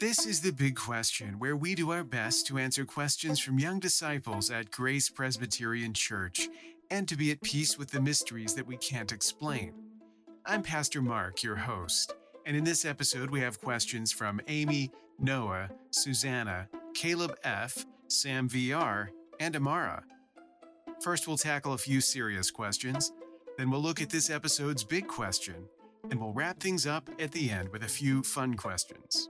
This is the big question, where we do our best to answer questions from young disciples at Grace Presbyterian Church and to be at peace with the mysteries that we can't explain. I'm Pastor Mark, your host, and in this episode we have questions from Aimee, Noah, Susanna, Caleb F., Sam VR, and Amara. First, we'll tackle a few serious questions, then we'll look at this episode's big question, and we'll wrap things up at the end with a few fun questions.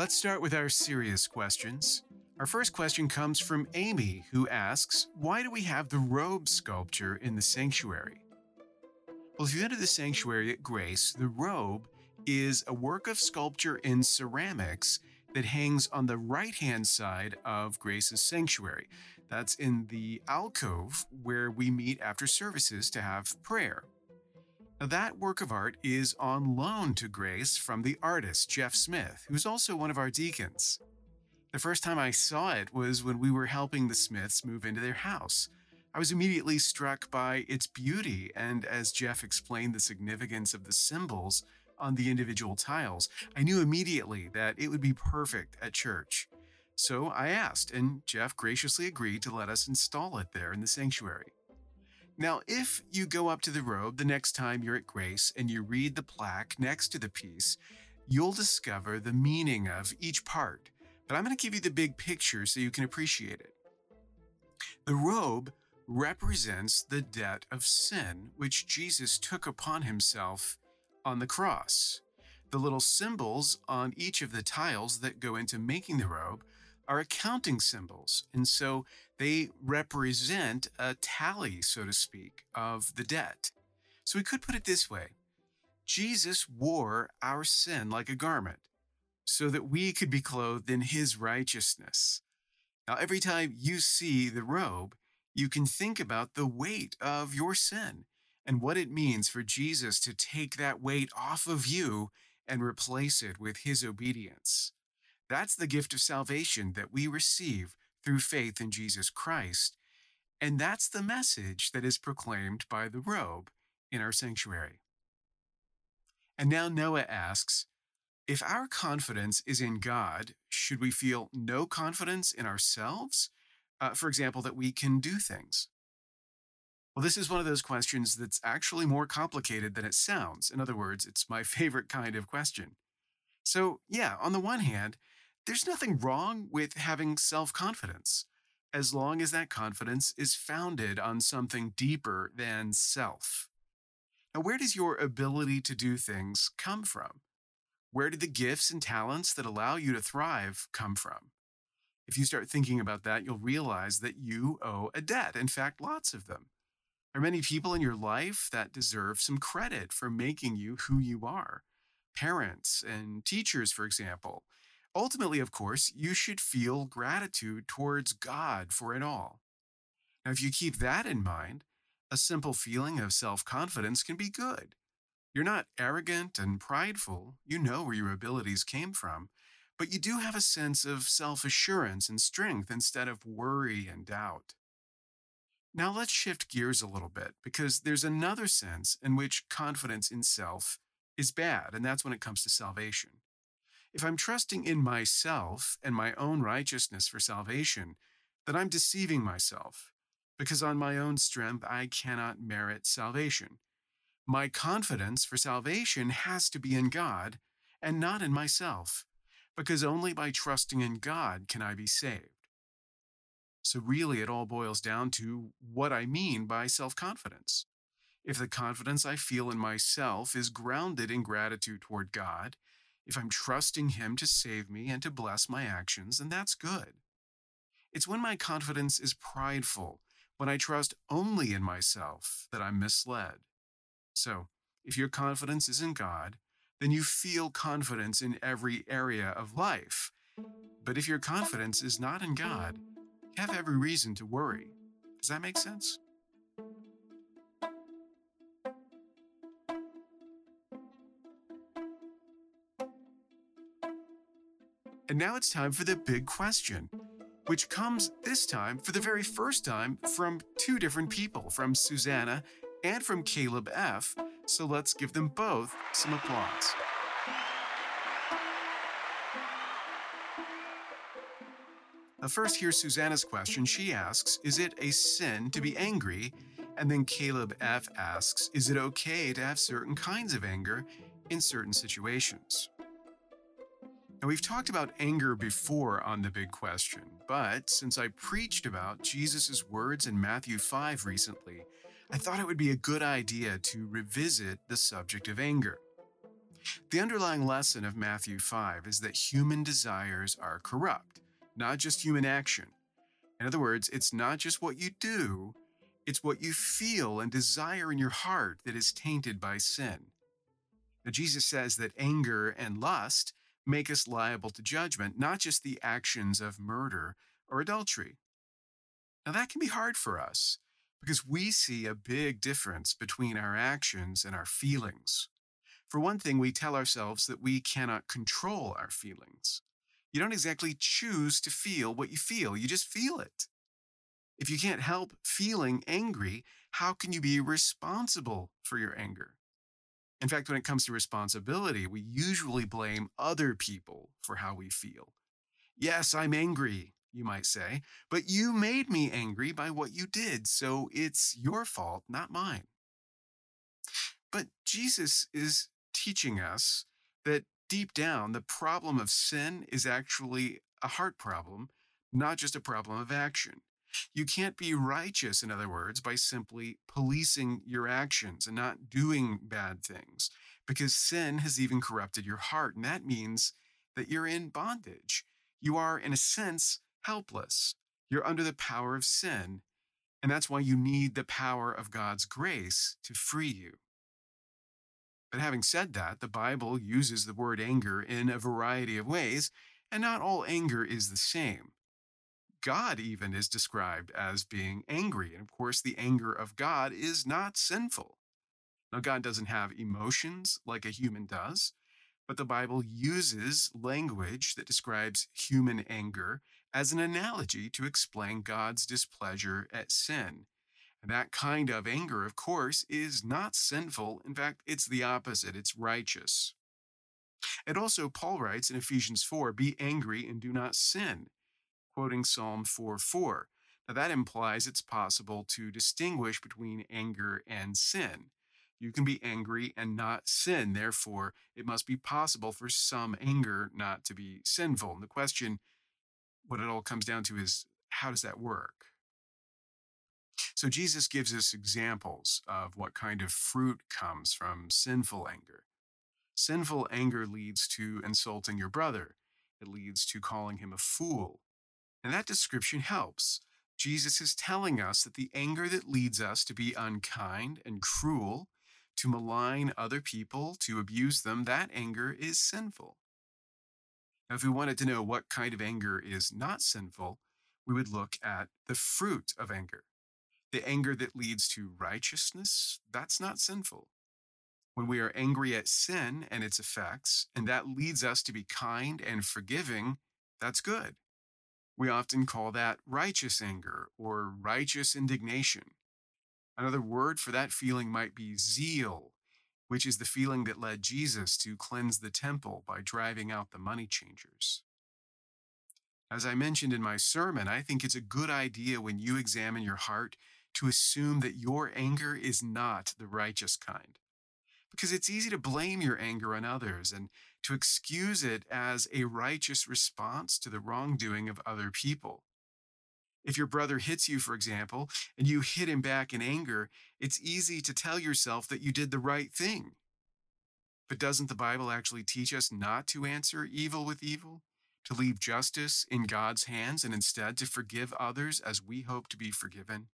Let's start with our serious questions. Our first question comes from Aimee, who asks, Why do we have the robe sculpture in the sanctuary? Well, if you enter the sanctuary at Grace, the robe is a work of sculpture in ceramics that hangs on the right hand side of Grace's sanctuary. That's in the alcove where we meet after services to have prayer. That work of art is on loan to Grace from the artist Jeff Smith, who's also one of our deacons. The first time I saw it was when we were helping the Smiths move into their house. I was immediately struck by its beauty, and as Jeff explained the significance of the symbols on the individual tiles, I knew immediately that it would be perfect at church. So I asked, and Jeff graciously agreed to let us install it there in the sanctuary. Now, if you go up to the robe the next time you're at Grace and you read the plaque next to the piece, you'll discover the meaning of each part. But I'm going to give you the big picture so you can appreciate it. The robe represents the debt of sin which Jesus took upon himself on the cross. The little symbols on each of the tiles that go into making the robe are accounting symbols. And so they represent a tally, so to speak, of the debt. So we could put it this way Jesus wore our sin like a garment so that we could be clothed in his righteousness. Now, every time you see the robe, you can think about the weight of your sin and what it means for Jesus to take that weight off of you and replace it with his obedience. That's the gift of salvation that we receive through faith in Jesus Christ. And that's the message that is proclaimed by the robe in our sanctuary. And now Noah asks If our confidence is in God, should we feel no confidence in ourselves? Uh, for example, that we can do things? Well, this is one of those questions that's actually more complicated than it sounds. In other words, it's my favorite kind of question. So, yeah, on the one hand, there's nothing wrong with having self confidence, as long as that confidence is founded on something deeper than self. Now, where does your ability to do things come from? Where do the gifts and talents that allow you to thrive come from? If you start thinking about that, you'll realize that you owe a debt. In fact, lots of them. There are many people in your life that deserve some credit for making you who you are. Parents and teachers, for example, Ultimately, of course, you should feel gratitude towards God for it all. Now, if you keep that in mind, a simple feeling of self confidence can be good. You're not arrogant and prideful, you know where your abilities came from, but you do have a sense of self assurance and strength instead of worry and doubt. Now let's shift gears a little bit because there's another sense in which confidence in self is bad, and that's when it comes to salvation. If I'm trusting in myself and my own righteousness for salvation, then I'm deceiving myself, because on my own strength I cannot merit salvation. My confidence for salvation has to be in God and not in myself, because only by trusting in God can I be saved. So, really, it all boils down to what I mean by self confidence. If the confidence I feel in myself is grounded in gratitude toward God if I'm trusting Him to save me and to bless my actions, then that's good. It's when my confidence is prideful, when I trust only in myself, that I'm misled. So, if your confidence is in God, then you feel confidence in every area of life. But if your confidence is not in God, you have every reason to worry. Does that make sense? And now it's time for the big question, which comes this time for the very first time from two different people, from Susanna and from Caleb F. So let's give them both some applause. Now, first, here's Susanna's question. She asks, Is it a sin to be angry? And then Caleb F asks, Is it okay to have certain kinds of anger in certain situations? Now, we've talked about anger before on the big question, but since I preached about Jesus' words in Matthew 5 recently, I thought it would be a good idea to revisit the subject of anger. The underlying lesson of Matthew 5 is that human desires are corrupt, not just human action. In other words, it's not just what you do, it's what you feel and desire in your heart that is tainted by sin. Now, Jesus says that anger and lust make us liable to judgment, not just the actions of murder or adultery. Now, that can be hard for us because we see a big difference between our actions and our feelings. For one thing, we tell ourselves that we cannot control our feelings. You don't exactly choose to feel what you feel, you just feel it. If you can't help feeling angry, how can you be responsible for your anger? In fact, when it comes to responsibility, we usually blame other people for how we feel. Yes, I'm angry, you might say, but you made me angry by what you did, so it's your fault, not mine. But Jesus is teaching us that deep down, the problem of sin is actually a heart problem, not just a problem of action. You can't be righteous, in other words, by simply policing your actions and not doing bad things, because sin has even corrupted your heart. And that means that you're in bondage. You are, in a sense, helpless. You're under the power of sin. And that's why you need the power of God's grace to free you. But having said that, the Bible uses the word anger in a variety of ways, and not all anger is the same. God even is described as being angry. And of course, the anger of God is not sinful. Now, God doesn't have emotions like a human does, but the Bible uses language that describes human anger as an analogy to explain God's displeasure at sin. And that kind of anger, of course, is not sinful. In fact, it's the opposite, it's righteous. And also, Paul writes in Ephesians 4 Be angry and do not sin quoting Psalm 4 4. Now, that implies it's possible to distinguish between anger and sin. You can be angry and not sin. Therefore, it must be possible for some anger not to be sinful. And the question, what it all comes down to is how does that work? So, Jesus gives us examples of what kind of fruit comes from sinful anger. Sinful anger leads to insulting your brother, it leads to calling him a fool, and that description helps. Jesus is telling us that the anger that leads us to be unkind and cruel, to malign other people, to abuse them, that anger is sinful. Now, if we wanted to know what kind of anger is not sinful, we would look at the fruit of anger. The anger that leads to righteousness, that's not sinful. When we are angry at sin and its effects, and that leads us to be kind and forgiving, that's good. We often call that righteous anger or righteous indignation. Another word for that feeling might be zeal, which is the feeling that led Jesus to cleanse the temple by driving out the money changers. As I mentioned in my sermon, I think it's a good idea when you examine your heart to assume that your anger is not the righteous kind because it's easy to blame your anger on others and to excuse it as a righteous response to the wrongdoing of other people. If your brother hits you, for example, and you hit him back in anger, it's easy to tell yourself that you did the right thing. But doesn't the Bible actually teach us not to answer evil with evil? To leave justice in God's hands and instead to forgive others as we hope to be forgiven?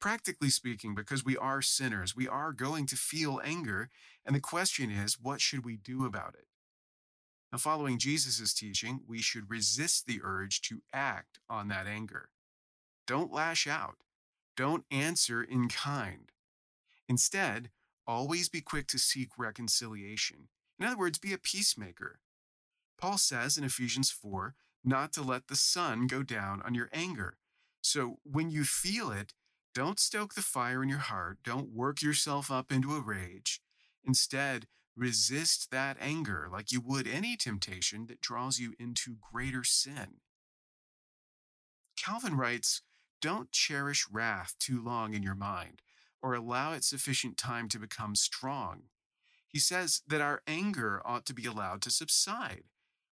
Practically speaking, because we are sinners, we are going to feel anger. And the question is, what should we do about it? Now, following Jesus' teaching, we should resist the urge to act on that anger. Don't lash out. Don't answer in kind. Instead, always be quick to seek reconciliation. In other words, be a peacemaker. Paul says in Ephesians 4 not to let the sun go down on your anger. So when you feel it, don't stoke the fire in your heart. Don't work yourself up into a rage. Instead, resist that anger like you would any temptation that draws you into greater sin. Calvin writes Don't cherish wrath too long in your mind, or allow it sufficient time to become strong. He says that our anger ought to be allowed to subside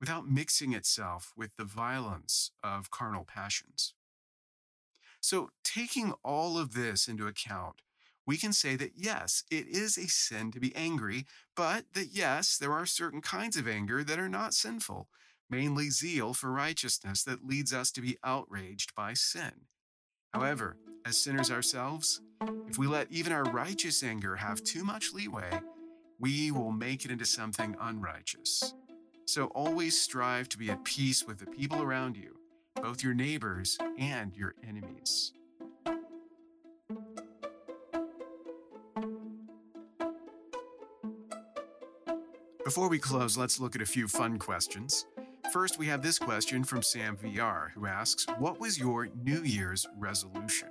without mixing itself with the violence of carnal passions. So, taking all of this into account, we can say that yes, it is a sin to be angry, but that yes, there are certain kinds of anger that are not sinful, mainly zeal for righteousness that leads us to be outraged by sin. However, as sinners ourselves, if we let even our righteous anger have too much leeway, we will make it into something unrighteous. So always strive to be at peace with the people around you, both your neighbors and your enemies. Before we close, let's look at a few fun questions. First, we have this question from Sam VR, who asks, What was your New Year's resolution?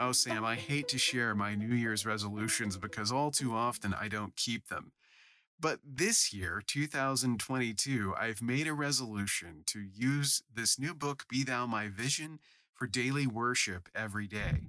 Oh, Sam, I hate to share my New Year's resolutions because all too often I don't keep them. But this year, 2022, I've made a resolution to use this new book, Be Thou My Vision, for daily worship every day.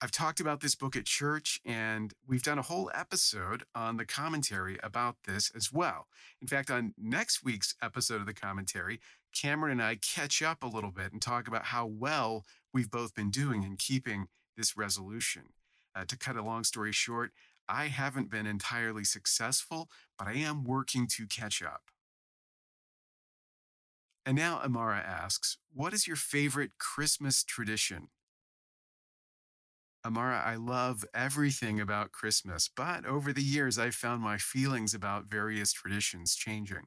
I've talked about this book at church, and we've done a whole episode on the commentary about this as well. In fact, on next week's episode of the commentary, Cameron and I catch up a little bit and talk about how well we've both been doing in keeping this resolution. Uh, to cut a long story short, I haven't been entirely successful, but I am working to catch up. And now Amara asks, What is your favorite Christmas tradition? Amara, I love everything about Christmas, but over the years, I've found my feelings about various traditions changing.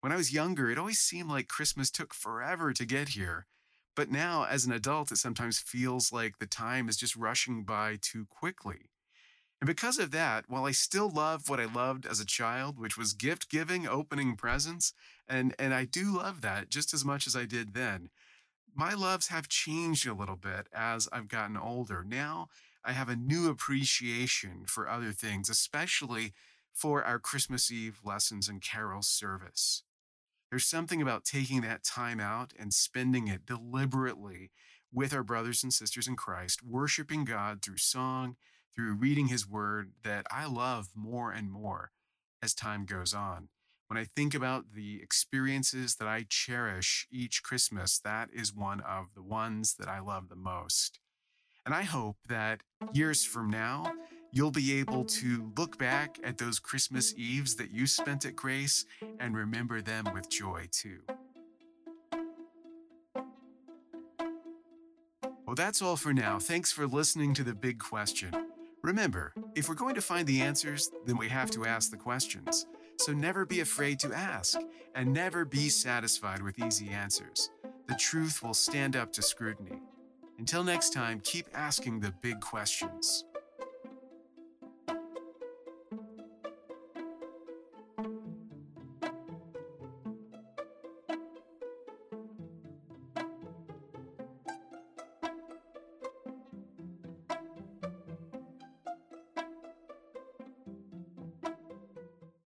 When I was younger, it always seemed like Christmas took forever to get here. But now, as an adult, it sometimes feels like the time is just rushing by too quickly. And because of that, while I still love what I loved as a child, which was gift giving, opening presents, and, and I do love that just as much as I did then, my loves have changed a little bit as I've gotten older. Now I have a new appreciation for other things, especially for our Christmas Eve lessons and carol service. There's something about taking that time out and spending it deliberately with our brothers and sisters in Christ, worshiping God through song, through reading His Word, that I love more and more as time goes on. When I think about the experiences that I cherish each Christmas, that is one of the ones that I love the most. And I hope that years from now, you'll be able to look back at those Christmas Eves that you spent at Grace and remember them with joy too. Well, that's all for now. Thanks for listening to the big question. Remember, if we're going to find the answers, then we have to ask the questions. So never be afraid to ask, and never be satisfied with easy answers. The truth will stand up to scrutiny. Until next time, keep asking the big questions.